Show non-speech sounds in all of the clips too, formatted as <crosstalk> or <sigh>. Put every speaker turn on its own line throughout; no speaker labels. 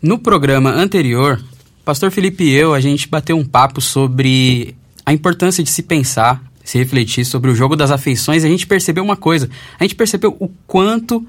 No programa anterior, Pastor Felipe e eu, a gente bateu um papo sobre a importância de se pensar, se refletir sobre o jogo das afeições e a gente percebeu uma coisa. A gente percebeu o quanto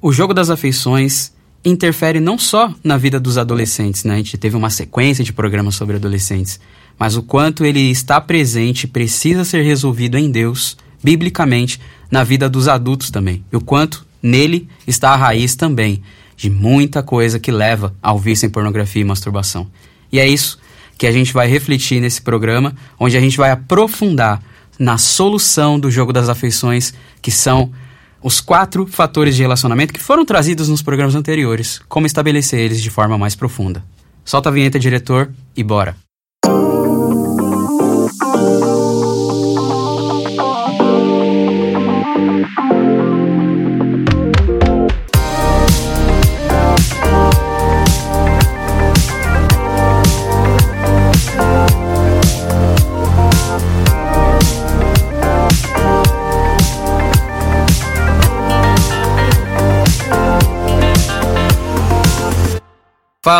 o jogo das afeições interfere não só na vida dos adolescentes, né? A gente teve uma sequência de programas sobre adolescentes, mas o quanto ele está presente, precisa ser resolvido em Deus, biblicamente, na vida dos adultos também. E o quanto nele está a raiz também de muita coisa que leva ao vício em pornografia e masturbação. E é isso que a gente vai refletir nesse programa, onde a gente vai aprofundar na solução do jogo das afeições, que são os quatro fatores de relacionamento que foram trazidos nos programas anteriores, como estabelecer eles de forma mais profunda. Solta a vinheta, diretor, e bora!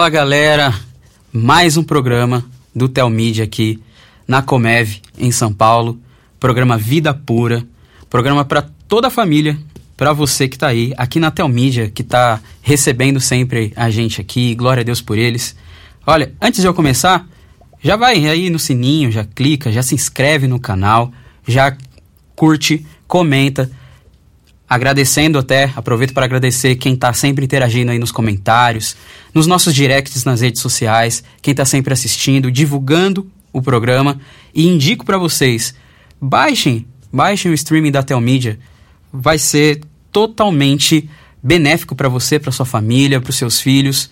Fala galera, mais um programa do Telmídia aqui na Comev em São Paulo, programa Vida Pura, programa para toda a família, para você que está aí, aqui na Telmídia, que está recebendo sempre a gente aqui, glória a Deus por eles. Olha, antes de eu começar, já vai aí no sininho, já clica, já se inscreve no canal, já curte, comenta, agradecendo até, aproveito para agradecer quem está sempre interagindo aí nos comentários, nos nossos directs nas redes sociais, quem está sempre assistindo, divulgando o programa. E indico para vocês, baixem, baixem o streaming da Telmídia, vai ser totalmente benéfico para você, para sua família, para os seus filhos.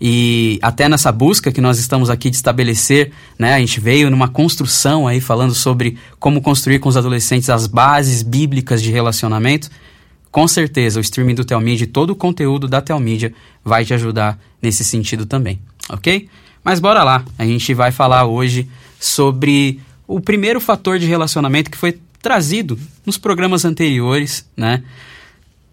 E até nessa busca que nós estamos aqui de estabelecer, né, a gente veio numa construção aí falando sobre como construir com os adolescentes as bases bíblicas de relacionamento com certeza o streaming do Telmedia e todo o conteúdo da Telmedia vai te ajudar nesse sentido também, ok? Mas bora lá, a gente vai falar hoje sobre o primeiro fator de relacionamento que foi trazido nos programas anteriores, né?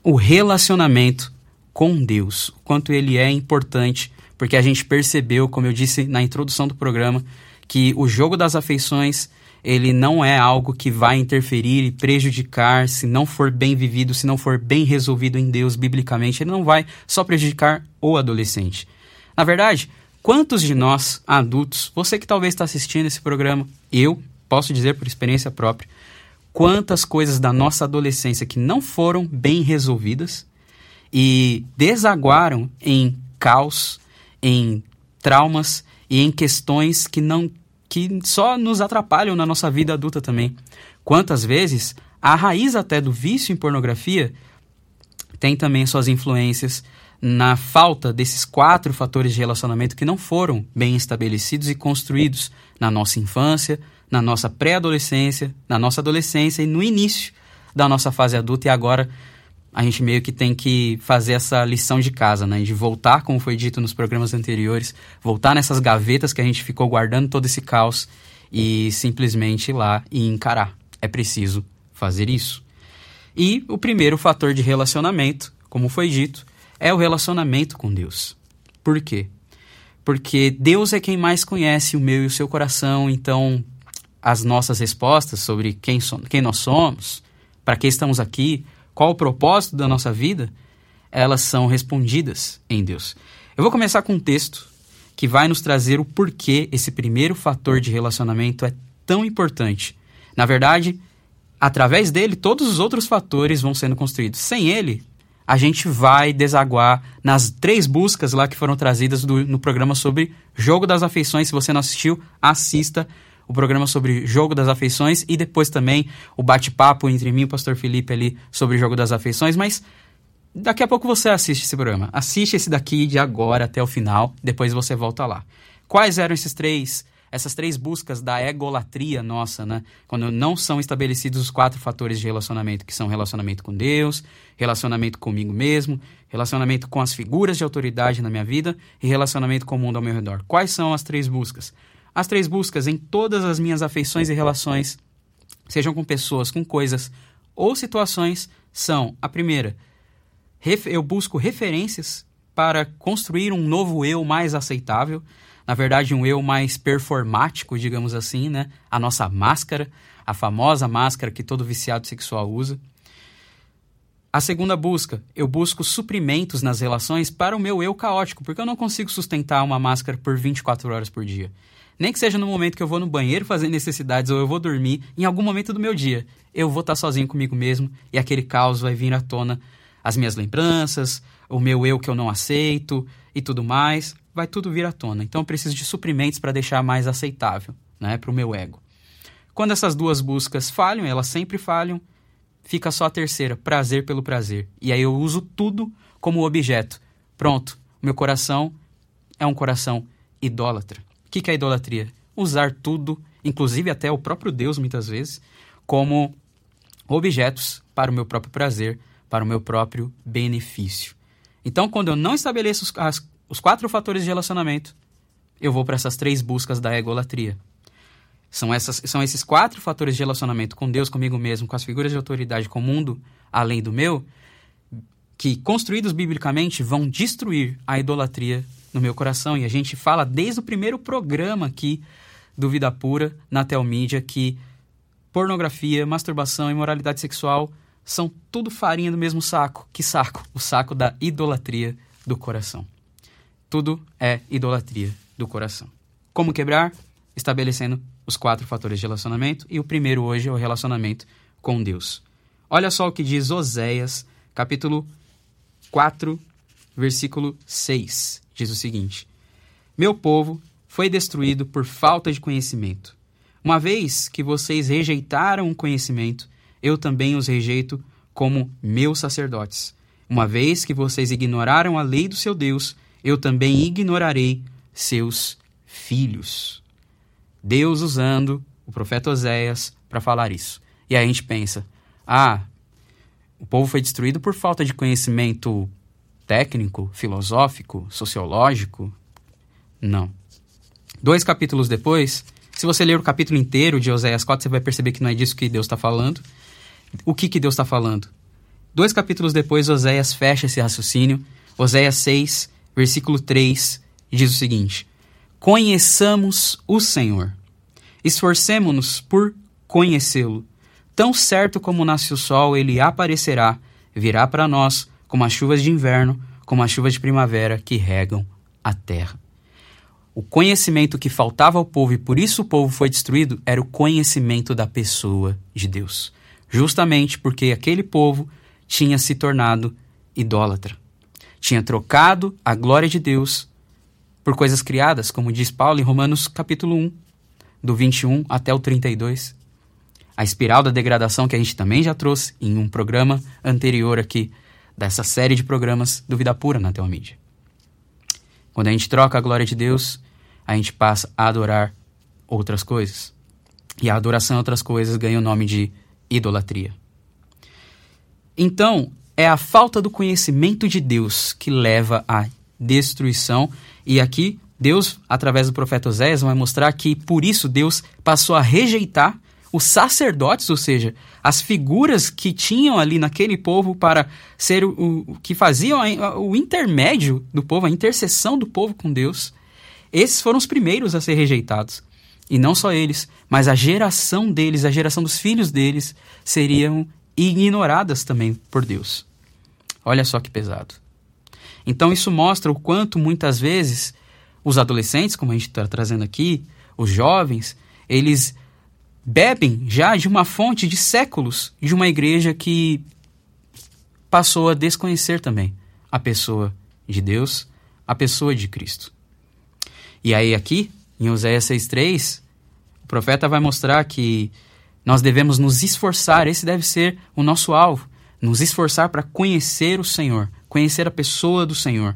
O relacionamento com Deus, o quanto ele é importante, porque a gente percebeu, como eu disse na introdução do programa, que o jogo das afeições ele não é algo que vai interferir e prejudicar se não for bem vivido, se não for bem resolvido em Deus biblicamente, ele não vai só prejudicar o adolescente. Na verdade, quantos de nós, adultos, você que talvez está assistindo esse programa, eu posso dizer por experiência própria, quantas coisas da nossa adolescência que não foram bem resolvidas e desaguaram em caos, em traumas e em questões que não que só nos atrapalham na nossa vida adulta também. Quantas vezes a raiz até do vício em pornografia tem também suas influências na falta desses quatro fatores de relacionamento que não foram bem estabelecidos e construídos na nossa infância, na nossa pré-adolescência, na nossa adolescência e no início da nossa fase adulta e agora a gente meio que tem que fazer essa lição de casa, né? De voltar, como foi dito nos programas anteriores, voltar nessas gavetas que a gente ficou guardando todo esse caos e simplesmente ir lá e encarar. É preciso fazer isso. E o primeiro fator de relacionamento, como foi dito, é o relacionamento com Deus. Por quê? Porque Deus é quem mais conhece o meu e o seu coração, então as nossas respostas sobre quem, so quem nós somos, para que estamos aqui, qual o propósito da nossa vida, elas são respondidas em Deus. Eu vou começar com um texto que vai nos trazer o porquê esse primeiro fator de relacionamento é tão importante. Na verdade, através dele, todos os outros fatores vão sendo construídos. Sem ele, a gente vai desaguar nas três buscas lá que foram trazidas do, no programa sobre jogo das afeições. Se você não assistiu, assista o programa sobre Jogo das Afeições e depois também o bate-papo entre mim e o pastor Felipe ali sobre Jogo das Afeições, mas daqui a pouco você assiste esse programa. Assiste esse daqui de agora até o final, depois você volta lá. Quais eram esses três essas três buscas da egolatria nossa, né? Quando não são estabelecidos os quatro fatores de relacionamento, que são relacionamento com Deus, relacionamento comigo mesmo, relacionamento com as figuras de autoridade na minha vida e relacionamento com o mundo ao meu redor. Quais são as três buscas? As três buscas em todas as minhas afeições e relações, sejam com pessoas, com coisas ou situações, são: a primeira, eu busco referências para construir um novo eu mais aceitável, na verdade, um eu mais performático, digamos assim, né? A nossa máscara, a famosa máscara que todo viciado sexual usa. A segunda busca, eu busco suprimentos nas relações para o meu eu caótico, porque eu não consigo sustentar uma máscara por 24 horas por dia. Nem que seja no momento que eu vou no banheiro fazer necessidades ou eu vou dormir, em algum momento do meu dia, eu vou estar sozinho comigo mesmo e aquele caos vai vir à tona. As minhas lembranças, o meu eu que eu não aceito e tudo mais, vai tudo vir à tona. Então eu preciso de suprimentos para deixar mais aceitável, né, para o meu ego. Quando essas duas buscas falham, elas sempre falham, fica só a terceira, prazer pelo prazer. E aí eu uso tudo como objeto. Pronto, meu coração é um coração idólatra. Que, que é idolatria? Usar tudo, inclusive até o próprio Deus, muitas vezes, como objetos para o meu próprio prazer, para o meu próprio benefício. Então, quando eu não estabeleço as, os quatro fatores de relacionamento, eu vou para essas três buscas da egolatria. São, essas, são esses quatro fatores de relacionamento com Deus, comigo mesmo, com as figuras de autoridade, com o mundo além do meu, que, construídos biblicamente, vão destruir a idolatria no meu coração. E a gente fala desde o primeiro programa aqui do Vida Pura, na Telmídia, que pornografia, masturbação e moralidade sexual são tudo farinha do mesmo saco. Que saco? O saco da idolatria do coração. Tudo é idolatria do coração. Como quebrar? Estabelecendo os quatro fatores de relacionamento, e o primeiro hoje é o relacionamento com Deus. Olha só o que diz Oséias, capítulo 4, versículo 6. Diz o seguinte: Meu povo foi destruído por falta de conhecimento. Uma vez que vocês rejeitaram o conhecimento, eu também os rejeito como meus sacerdotes. Uma vez que vocês ignoraram a lei do seu Deus, eu também ignorarei seus filhos. Deus usando o profeta Oséias para falar isso. E aí a gente pensa: ah, o povo foi destruído por falta de conhecimento técnico, filosófico, sociológico? Não. Dois capítulos depois, se você ler o capítulo inteiro de Oséias 4, você vai perceber que não é disso que Deus está falando. O que, que Deus está falando? Dois capítulos depois, Oséias fecha esse raciocínio. Oséias 6, versículo 3, diz o seguinte: Conheçamos o Senhor. Esforcemo-nos por conhecê-lo. Tão certo como nasce o sol, ele aparecerá, virá para nós como as chuvas de inverno, como as chuvas de primavera que regam a terra. O conhecimento que faltava ao povo e por isso o povo foi destruído era o conhecimento da pessoa de Deus. Justamente porque aquele povo tinha se tornado idólatra. Tinha trocado a glória de Deus por coisas criadas, como diz Paulo em Romanos capítulo 1, do 21 até o 32. A espiral da degradação que a gente também já trouxe em um programa anterior aqui, dessa série de programas do Vida Pura na Teomídia. Quando a gente troca a glória de Deus, a gente passa a adorar outras coisas. E a adoração a outras coisas ganha o nome de idolatria. Então, é a falta do conhecimento de Deus que leva à destruição e aqui, Deus, através do profeta Oséias, vai mostrar que por isso Deus passou a rejeitar os sacerdotes, ou seja, as figuras que tinham ali naquele povo para ser o, o que faziam a, o intermédio do povo, a intercessão do povo com Deus. Esses foram os primeiros a ser rejeitados. E não só eles, mas a geração deles, a geração dos filhos deles, seriam ignoradas também por Deus. Olha só que pesado. Então isso mostra o quanto muitas vezes os adolescentes, como a gente está trazendo aqui, os jovens, eles bebem já de uma fonte de séculos de uma igreja que passou a desconhecer também a pessoa de Deus, a pessoa de Cristo. E aí aqui, em Oséias 6.3, o profeta vai mostrar que nós devemos nos esforçar, esse deve ser o nosso alvo, nos esforçar para conhecer o Senhor, conhecer a pessoa do Senhor.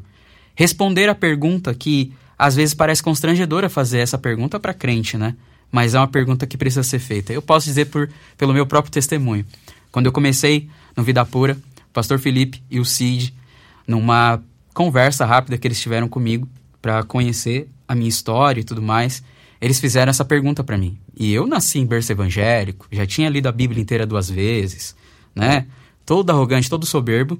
Responder a pergunta que às vezes parece constrangedora fazer essa pergunta para crente, né? Mas é uma pergunta que precisa ser feita. Eu posso dizer por, pelo meu próprio testemunho. Quando eu comecei no Vida Pura, o pastor Felipe e o Cid, numa conversa rápida que eles tiveram comigo para conhecer a minha história e tudo mais, eles fizeram essa pergunta para mim. E eu nasci em berço evangélico, já tinha lido a Bíblia inteira duas vezes, né? Todo arrogante, todo soberbo,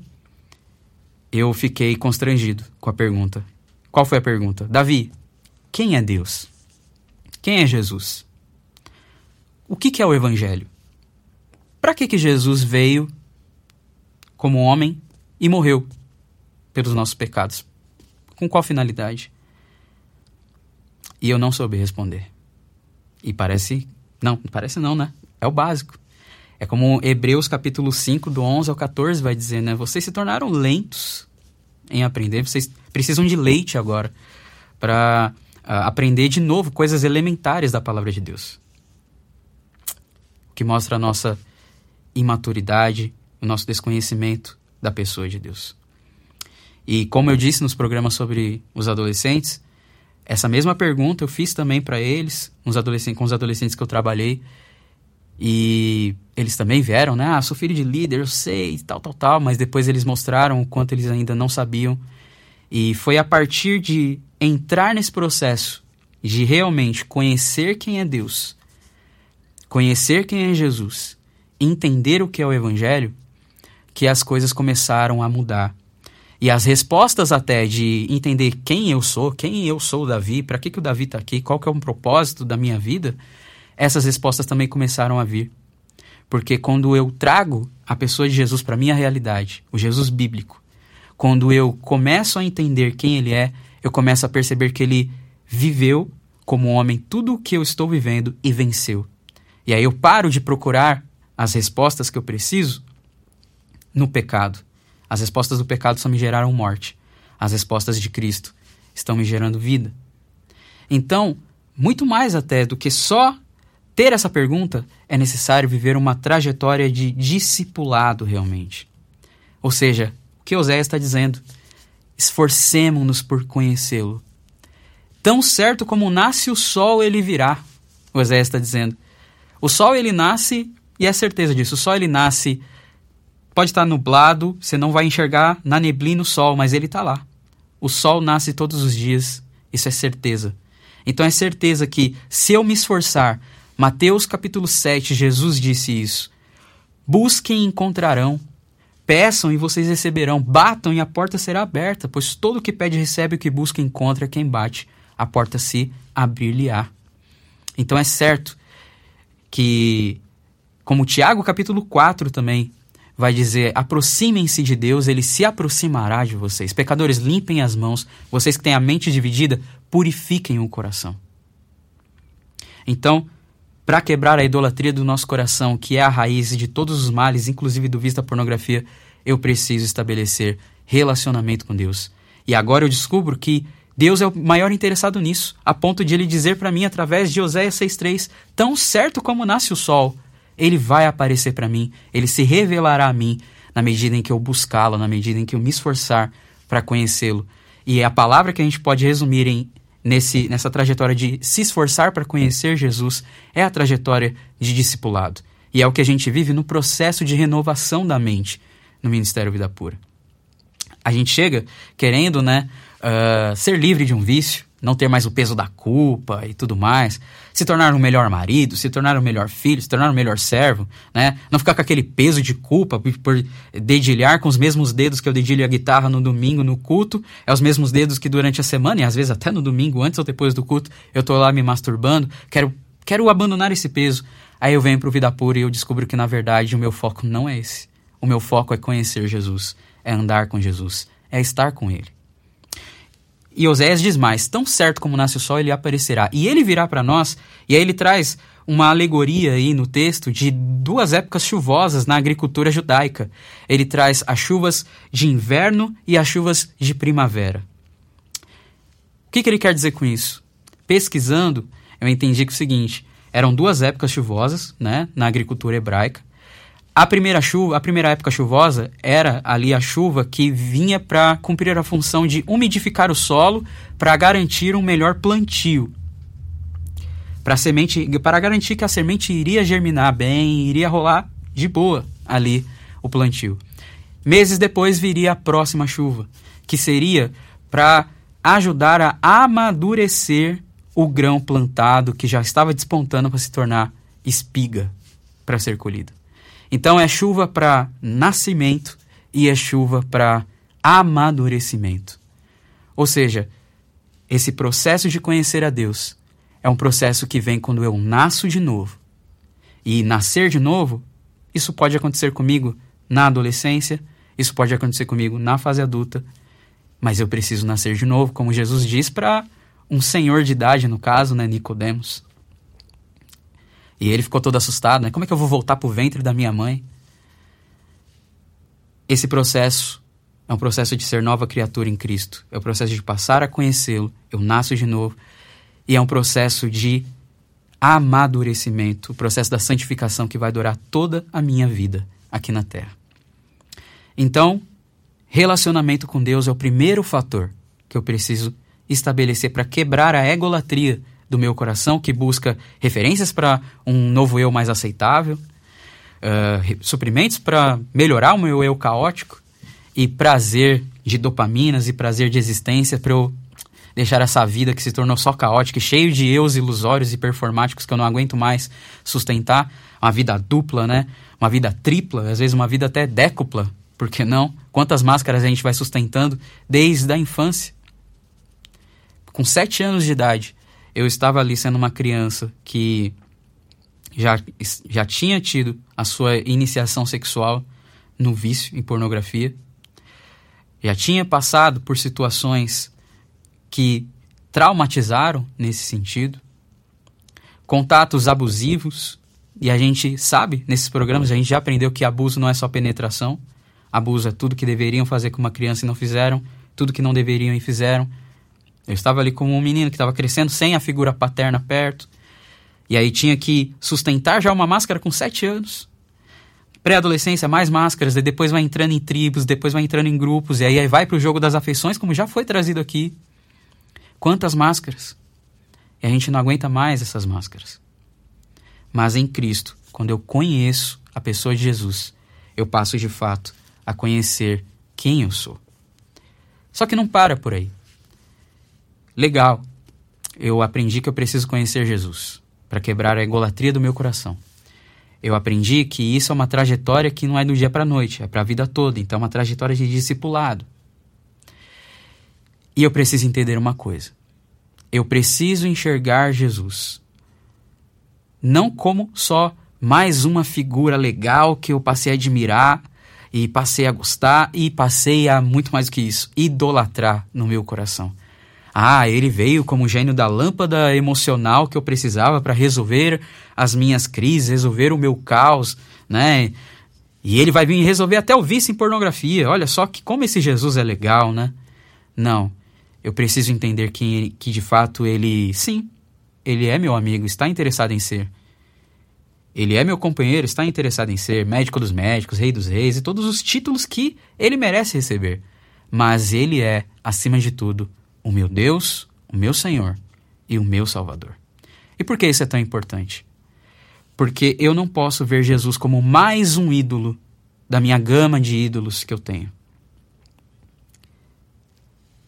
eu fiquei constrangido com a pergunta. Qual foi a pergunta? Davi, quem é Deus? Quem é Jesus? O que, que é o Evangelho? Para que, que Jesus veio como homem e morreu pelos nossos pecados? Com qual finalidade? E eu não soube responder. E parece. Não, parece não, né? É o básico. É como Hebreus capítulo 5, do 11 ao 14 vai dizer, né? Vocês se tornaram lentos em aprender, vocês precisam de leite agora para aprender de novo coisas elementares da palavra de Deus. O que mostra a nossa imaturidade, o nosso desconhecimento da pessoa de Deus. E como eu disse nos programas sobre os adolescentes, essa mesma pergunta eu fiz também para eles, uns adolescentes, com os adolescentes que eu trabalhei, e eles também vieram, né? Ah, sou filho de líder, eu sei, tal, tal, tal. Mas depois eles mostraram o quanto eles ainda não sabiam. E foi a partir de entrar nesse processo de realmente conhecer quem é Deus, conhecer quem é Jesus, entender o que é o Evangelho, que as coisas começaram a mudar. E as respostas até de entender quem eu sou, quem eu sou Davi, para que, que o Davi está aqui, qual que é o propósito da minha vida, essas respostas também começaram a vir. Porque quando eu trago a pessoa de Jesus para minha realidade, o Jesus bíblico, quando eu começo a entender quem ele é, eu começo a perceber que ele viveu como homem tudo o que eu estou vivendo e venceu. E aí eu paro de procurar as respostas que eu preciso no pecado. As respostas do pecado só me geraram morte. As respostas de Cristo estão me gerando vida. Então, muito mais até do que só ter essa pergunta, é necessário viver uma trajetória de discipulado realmente. Ou seja, o que Oséias está dizendo? Esforcemos-nos por conhecê-lo. Tão certo como nasce o sol, ele virá. Oséias está dizendo. O sol ele nasce, e é certeza disso. O sol ele nasce, pode estar nublado, você não vai enxergar na neblina o sol, mas ele está lá. O sol nasce todos os dias, isso é certeza. Então é certeza que se eu me esforçar Mateus capítulo 7, Jesus disse isso. Busquem e encontrarão. Peçam e vocês receberão. Batam e a porta será aberta, pois todo o que pede recebe, o que busca encontra, quem bate, a porta se abrir-lhe-á. Então é certo que, como Tiago capítulo 4 também vai dizer: aproximem-se de Deus, ele se aproximará de vocês. Pecadores, limpem as mãos. Vocês que têm a mente dividida, purifiquem o coração. Então, para quebrar a idolatria do nosso coração, que é a raiz de todos os males, inclusive do vício da pornografia, eu preciso estabelecer relacionamento com Deus. E agora eu descubro que Deus é o maior interessado nisso, a ponto de ele dizer para mim através de Oséias 6:3, tão certo como nasce o sol, ele vai aparecer para mim, ele se revelará a mim na medida em que eu buscá-lo, na medida em que eu me esforçar para conhecê-lo. E a palavra que a gente pode resumir em nesse, nessa trajetória de se esforçar para conhecer Jesus é a trajetória de discipulado. E é o que a gente vive no processo de renovação da mente no Ministério Vida Pura. A gente chega querendo né, uh, ser livre de um vício, não ter mais o peso da culpa e tudo mais, se tornar um melhor marido, se tornar um melhor filho, se tornar um melhor servo, né? Não ficar com aquele peso de culpa por, dedilhar com os mesmos dedos que eu dedilho a guitarra no domingo no culto, é os mesmos dedos que durante a semana e às vezes até no domingo antes ou depois do culto eu tô lá me masturbando, quero quero abandonar esse peso. Aí eu venho pro Vida Pura e eu descubro que na verdade o meu foco não é esse. O meu foco é conhecer Jesus, é andar com Jesus, é estar com ele. E Oséias diz mais: tão certo como nasce o sol, ele aparecerá. E ele virá para nós, e aí ele traz uma alegoria aí no texto de duas épocas chuvosas na agricultura judaica. Ele traz as chuvas de inverno e as chuvas de primavera. O que, que ele quer dizer com isso? Pesquisando, eu entendi que é o seguinte: eram duas épocas chuvosas né, na agricultura hebraica. A primeira chuva, a primeira época chuvosa era ali a chuva que vinha para cumprir a função de umidificar o solo para garantir um melhor plantio. Para semente, para garantir que a semente iria germinar bem, iria rolar de boa ali o plantio. Meses depois viria a próxima chuva, que seria para ajudar a amadurecer o grão plantado que já estava despontando para se tornar espiga para ser colhida. Então é chuva para nascimento e é chuva para amadurecimento. Ou seja, esse processo de conhecer a Deus é um processo que vem quando eu nasço de novo. E nascer de novo, isso pode acontecer comigo na adolescência, isso pode acontecer comigo na fase adulta, mas eu preciso nascer de novo, como Jesus diz para um senhor de idade, no caso, né, Nicodemos. E ele ficou todo assustado, né? Como é que eu vou voltar para o ventre da minha mãe? Esse processo é um processo de ser nova criatura em Cristo. É o um processo de passar a conhecê-lo. Eu nasço de novo. E é um processo de amadurecimento, o processo da santificação que vai durar toda a minha vida aqui na Terra. Então, relacionamento com Deus é o primeiro fator que eu preciso estabelecer para quebrar a egolatria do meu coração, que busca referências para um novo eu mais aceitável, uh, suprimentos para melhorar o meu eu caótico e prazer de dopaminas e prazer de existência para eu deixar essa vida que se tornou só caótica e cheio de eus ilusórios e performáticos que eu não aguento mais sustentar. Uma vida dupla, né? Uma vida tripla, às vezes uma vida até décupla, por que não? Quantas máscaras a gente vai sustentando desde a infância? Com sete anos de idade, eu estava ali sendo uma criança que já, já tinha tido a sua iniciação sexual no vício em pornografia, já tinha passado por situações que traumatizaram nesse sentido, contatos abusivos, e a gente sabe, nesses programas, a gente já aprendeu que abuso não é só penetração, abuso é tudo que deveriam fazer com uma criança e não fizeram, tudo que não deveriam e fizeram. Eu estava ali como um menino que estava crescendo sem a figura paterna perto, e aí tinha que sustentar já uma máscara com sete anos. Pré-adolescência, mais máscaras, e depois vai entrando em tribos, depois vai entrando em grupos, e aí vai para o jogo das afeições, como já foi trazido aqui. Quantas máscaras? E a gente não aguenta mais essas máscaras. Mas em Cristo, quando eu conheço a pessoa de Jesus, eu passo de fato a conhecer quem eu sou. Só que não para por aí. Legal, eu aprendi que eu preciso conhecer Jesus para quebrar a egolatria do meu coração. Eu aprendi que isso é uma trajetória que não é do dia para a noite, é para a vida toda, então é uma trajetória de discipulado. E eu preciso entender uma coisa. Eu preciso enxergar Jesus não como só mais uma figura legal que eu passei a admirar e passei a gostar e passei a muito mais do que isso, idolatrar no meu coração. Ah, ele veio como gênio da lâmpada emocional que eu precisava para resolver as minhas crises, resolver o meu caos, né? E ele vai vir resolver até o vício em pornografia. Olha só que como esse Jesus é legal, né? Não. Eu preciso entender que, que de fato ele, sim, ele é meu amigo, está interessado em ser. Ele é meu companheiro, está interessado em ser médico dos médicos, rei dos reis e todos os títulos que ele merece receber. Mas ele é, acima de tudo, o meu Deus, o meu Senhor e o meu Salvador. E por que isso é tão importante? Porque eu não posso ver Jesus como mais um ídolo da minha gama de ídolos que eu tenho.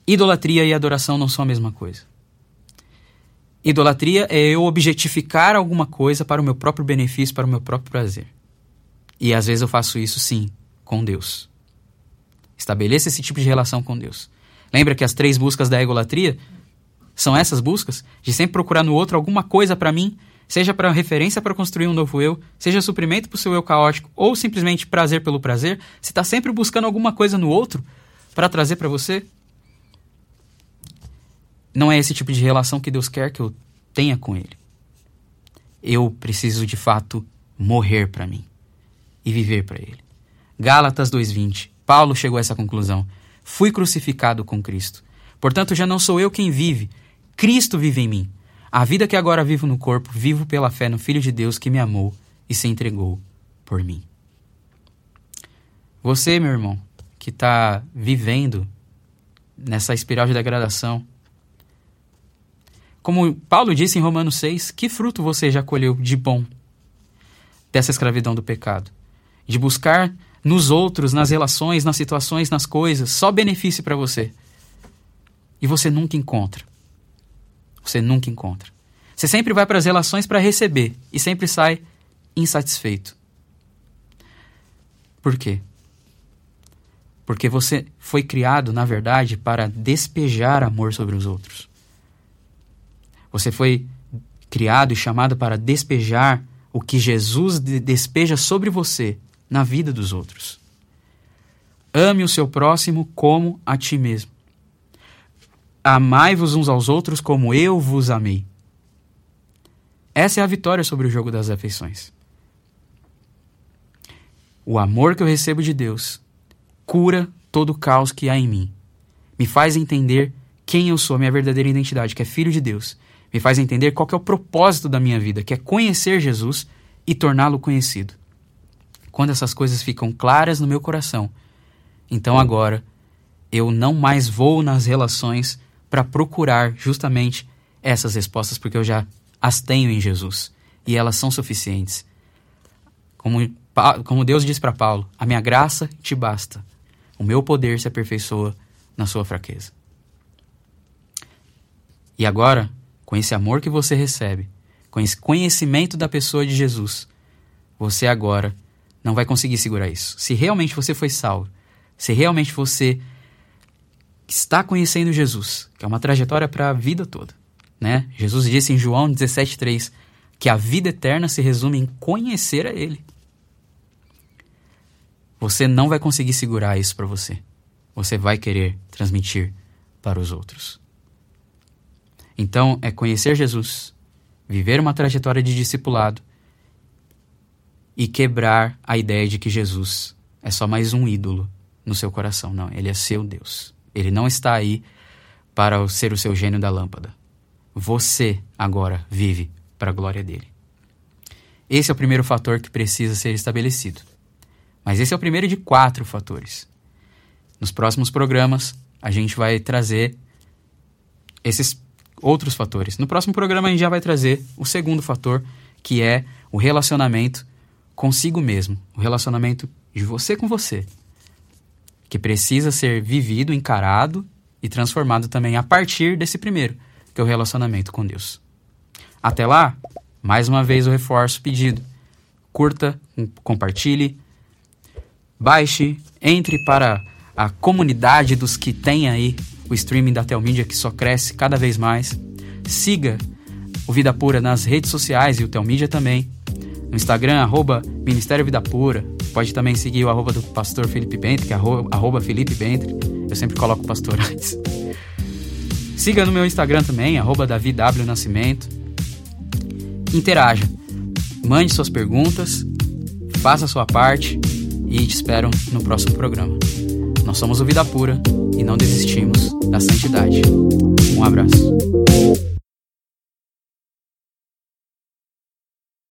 Idolatria e adoração não são a mesma coisa. Idolatria é eu objetificar alguma coisa para o meu próprio benefício, para o meu próprio prazer. E às vezes eu faço isso sim, com Deus. Estabeleça esse tipo de relação com Deus. Lembra que as três buscas da egolatria são essas buscas? De sempre procurar no outro alguma coisa para mim, seja para referência para construir um novo eu, seja suprimento para o seu eu caótico, ou simplesmente prazer pelo prazer. Você está sempre buscando alguma coisa no outro para trazer para você? não é esse tipo de relação que Deus quer que eu tenha com Ele. Eu preciso de fato morrer para mim e viver para Ele. Gálatas 2:20. Paulo chegou a essa conclusão. Fui crucificado com Cristo. Portanto, já não sou eu quem vive, Cristo vive em mim. A vida que agora vivo no corpo, vivo pela fé no Filho de Deus que me amou e se entregou por mim. Você, meu irmão, que está vivendo nessa espiral de degradação, como Paulo disse em Romanos 6, que fruto você já colheu de bom dessa escravidão do pecado? De buscar nos outros, nas relações, nas situações, nas coisas, só benefício para você. E você nunca encontra. Você nunca encontra. Você sempre vai para as relações para receber e sempre sai insatisfeito. Por quê? Porque você foi criado, na verdade, para despejar amor sobre os outros. Você foi criado e chamado para despejar o que Jesus despeja sobre você na vida dos outros. Ame o seu próximo como a ti mesmo. Amai-vos uns aos outros como eu vos amei. Essa é a vitória sobre o jogo das afeições. O amor que eu recebo de Deus cura todo o caos que há em mim. Me faz entender quem eu sou, minha verdadeira identidade, que é filho de Deus. Me faz entender qual é o propósito da minha vida, que é conhecer Jesus e torná-lo conhecido. Quando essas coisas ficam claras no meu coração, então agora eu não mais vou nas relações para procurar justamente essas respostas, porque eu já as tenho em Jesus e elas são suficientes. Como, como Deus diz para Paulo: A minha graça te basta, o meu poder se aperfeiçoa na sua fraqueza. E agora, com esse amor que você recebe, com esse conhecimento da pessoa de Jesus, você agora não vai conseguir segurar isso. Se realmente você foi salvo, se realmente você está conhecendo Jesus, que é uma trajetória para a vida toda, né? Jesus disse em João 17:3 que a vida eterna se resume em conhecer a ele. Você não vai conseguir segurar isso para você. Você vai querer transmitir para os outros. Então, é conhecer Jesus, viver uma trajetória de discipulado e quebrar a ideia de que Jesus é só mais um ídolo no seu coração. Não, ele é seu Deus. Ele não está aí para ser o seu gênio da lâmpada. Você agora vive para a glória dele. Esse é o primeiro fator que precisa ser estabelecido. Mas esse é o primeiro de quatro fatores. Nos próximos programas, a gente vai trazer esses outros fatores. No próximo programa, a gente já vai trazer o segundo fator, que é o relacionamento consigo mesmo, o relacionamento de você com você, que precisa ser vivido, encarado e transformado também a partir desse primeiro, que é o relacionamento com Deus. Até lá, mais uma vez eu reforço o pedido. Curta, compartilhe, baixe, entre para a comunidade dos que tem aí o streaming da Telmídia que só cresce cada vez mais. Siga o Vida Pura nas redes sociais e o Telmídia também. No Instagram, arroba Ministério Vida Pura. Pode também seguir o arroba do pastor Felipe Bentre, que é arroba, arroba Felipe Bentre. Eu sempre coloco o pastor <laughs> antes. Siga no meu Instagram também, arroba Nascimento. Interaja. Mande suas perguntas, faça a sua parte e te espero no próximo programa. Nós somos o Vida Pura e não desistimos da santidade. Um abraço.